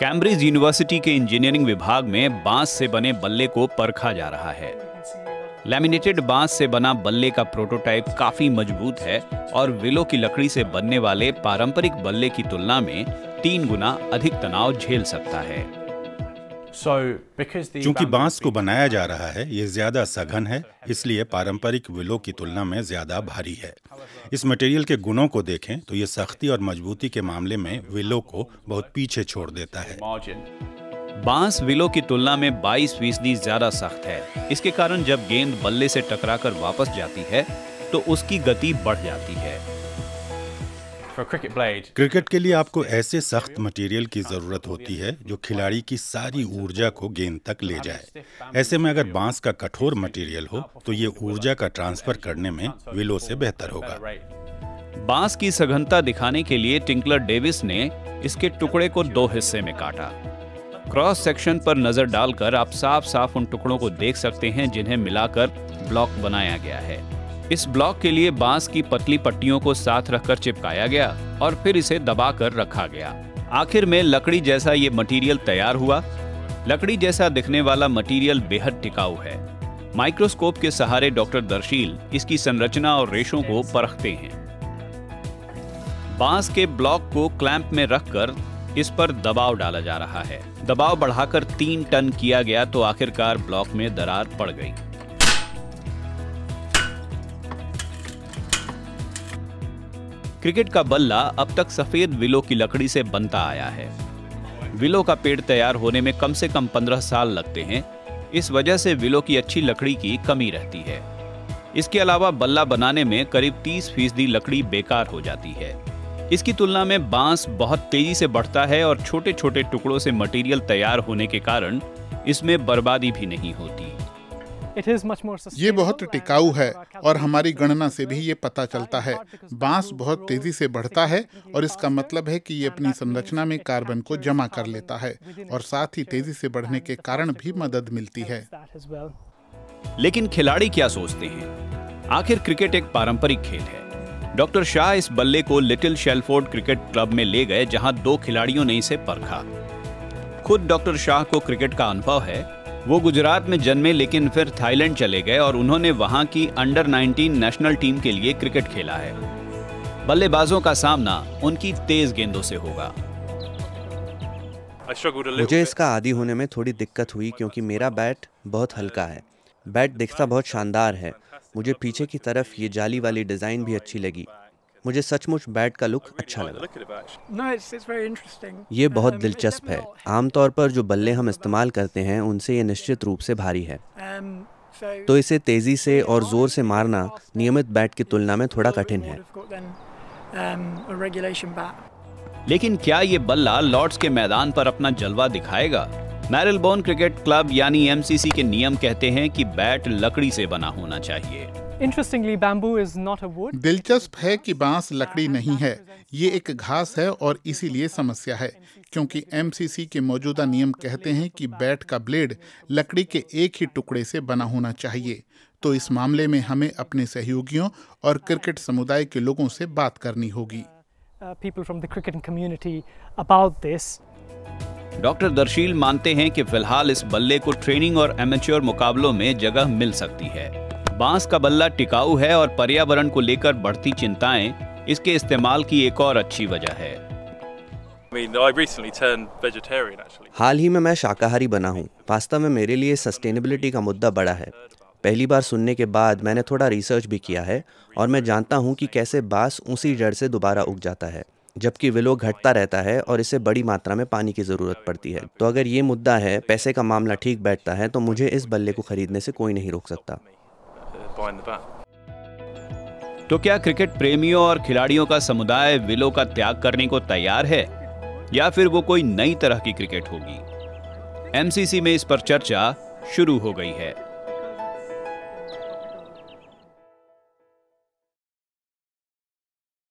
Cambridge university के engineering विभाग में बाँस से बने बल्ले को परखा जा रहा है। लैमिनेटेड बाँस से बना बल्ले का प्रोटोटाइप काफ़ी मज़बूत है और विलो की लकड़ी से बनने वाले पारंपरिक बल्ले की तुलना में तीन गुना अधिक तनाव झेल सकता है। चूँकि बाँस को बनाया जा रहा है ये ज़्यादा सघन है इसलिए पारंपरिक विलो की तुलना में ज़्यादा भारी है। इस मटेरियल के गुणों को देखें तो ये सख्ती और मजबूती के मामले में विलो को बहुत पीछे छोड़ देता है। बाँस विलो की तुलना में 22 फ़ीसदी ज़्यादा सख्त है। इसके कारण जब गेंद बल्ले से टकराकर वापस जाती है तो उसकी गति बढ़ जाती है। क्रिकेट के लिए आपको ऐसे सख्त मटेरियल की ज़रूरत होती है जो खिलाड़ी की सारी ऊर्जा को गेंद तक ले जाए। ऐसे में अगर बाँस का कठोर मटेरियल हो तो ये ऊर्जा का ट्रांसफ़र करने में विलो से बेहतर होगा। बाँस की सघनता दिखाने के लिए टिंकलर डेविस ने इसके टुकड़े को दो हिस्से में काटा। क्रॉस सेक्शन पर नज़र डालकर आप साफ़ साफ़ उन टुकड़ों को देख सकते हैं जिन्हें मिलाकर ब्लॉक बनाया गया है। इस ब्लॉक के लिए बाँस की पतली पट्टियों को साथ रखकर चिपकाया गया और फिर इसे दबाकर रखा गया। आखिर में लकड़ी जैसा ये मटेरियल तैयार हुआ। लकड़ी जैसा दिखने वाला मटेरियल बेहद टिकाऊ है। माइक्रोस्कोप के सहारे डॉक्टर दर्शील इसकी संरचना और रेशों को परखते हैं। बाँस के ब्लॉक को क्लैंप में रखकर इस पर दबाव डाला जा रहा है। दबाव बढ़ाकर तीन टन किया गया तो आखिरकार ब्लॉक में दरार पड़ गई। क्रिकेट का बल्ला अब तक सफ़ेद विलो की लकड़ी से बनता आया है। विलो का पेड़ तैयार होने में कम से कम पंद्रह साल लगते हैं। इस वजह से विलो की अच्छी लकड़ी की कमी रहती है। इसके अलावा बल्ला बनाने में करीब 30 फ़ीसदी लकड़ी बेकार हो जाती है। इसकी तुलना में बाँस बहुत तेज़ी से बढ़ता है और छोटे छोटे टुकड़ों से मटेरियल तैयार होने के कारण इसमें बर्बादी भी नहीं होती। ये बहुत टिकाऊ है और हमारी गणना से भी ये पता चलता है। बाँस बहुत तेज़ी से बढ़ता है और इसका मतलब है कि ये अपनी संरचना में कार्बन को जमा कर लेता है और साथ ही तेज़ी से बढ़ने के कारण भी मदद मिलती है। लेकिन खिलाड़ी क्या सोचते हैं? आखिर क्रिकेट एक पारंपरिक खेल है। डॉक्टर शाह इस बल्ले को लिटिल शेलफोर्ड क्रिकेट क्लब में ले गए जहाँ दो खिलाड़ियों ने इसे परखा। खुद डॉक्टर शाह को क्रिकेट का अनुभव है वो गुजरात में जन्मे लेकिन फिर थाईलैंड चले गए और उन्होंने वहाँ की अंडर 19 नेशनल टीम के लिए क्रिकेट खेला है। बल्लेबाजों का सामना उनकी तेज गेंदों से होगा। मुझे इसका आदि होने में थोड़ी दिक्कत हुई क्योंकि मेरा बैट बहुत हल्का है। बैट दिखता बहुत शानदार है। मुझे पीछे की तरफ़ ये जाली वाली डिज़ाइन भी अच्छी लगी। मुझे सचमुच बैट का लुक अच्छा लगा। ये बहुत um, दिलचस्प है। आमतौर पर जो बल्ले हम इस्तेमाल करते हैं उनसे ये निश्चित रूप से भारी है। Um, तो इसे तेज़ी से और ज़ोर से मारना नियमित बैट की तुलना में थोड़ा कठिन है। um, लेकिन क्या ये बल्ला लॉर्ड्स के मैदान पर अपना जलवा दिखाएगा? मैरलबोर्न क्रिकेट क्लब यानी एमसीसी के नियम कहते हैं कि बैट लकड़ी से बना होना चाहिए। दिलचस्प है कि बाँस लकड़ी नहीं है। ये एक घास है और इसीलिए समस्या है क्योंकि एमसीसी के मौजूदा नियम कहते हैं कि बैट का ब्लेड लकड़ी के एक ही टुकड़े से बना होना चाहिए। तो इस मामले में हमें अपने सहयोगियों और क्रिकेट समुदाय के लोगों से बात करनी होगी। डॉक्टर दर्शील मानते हैं कि फ़िलहाल इस बल्ले को ट्रेनिंग और एमेच्योर मुकाबलों में जगह मिल सकती है। बाँस का बल्ला टिकाऊ है और पर्यावरण को लेकर बढ़ती चिंताएँ इसके इस्तेमाल की एक और अच्छी वजह है। हाल ही में मैं शाकाहारी बना हूँ। वास्तव में मेरे लिए सस्टेनेबिलिटी का मुद्दा बड़ा है। पहली बार सुनने के बाद मैंने थोड़ा रिसर्च भी किया है और मैं जानता हूँ कि कैसे बाँस उसी जड़ से दोबारा उग जाता है। जबकि विलो घटता रहता है और इसे बड़ी मात्रा में पानी की ज़रूरत पड़ती है। तो अगर ये मुद्दा है, पैसे का मामला ठीक बैठता है तो मुझे इस बल्ले को खरीदने से कोई नहीं रोक सकता। तो क्या क्रिकेट प्रेमियों और खिलाड़ियों का समुदाय विलो का त्याग करने को तैयार है? या फिर वो कोई नई तरह की क्रिकेट होगी? एमसीसी में इस पर चर्चा शुरू हो गई है।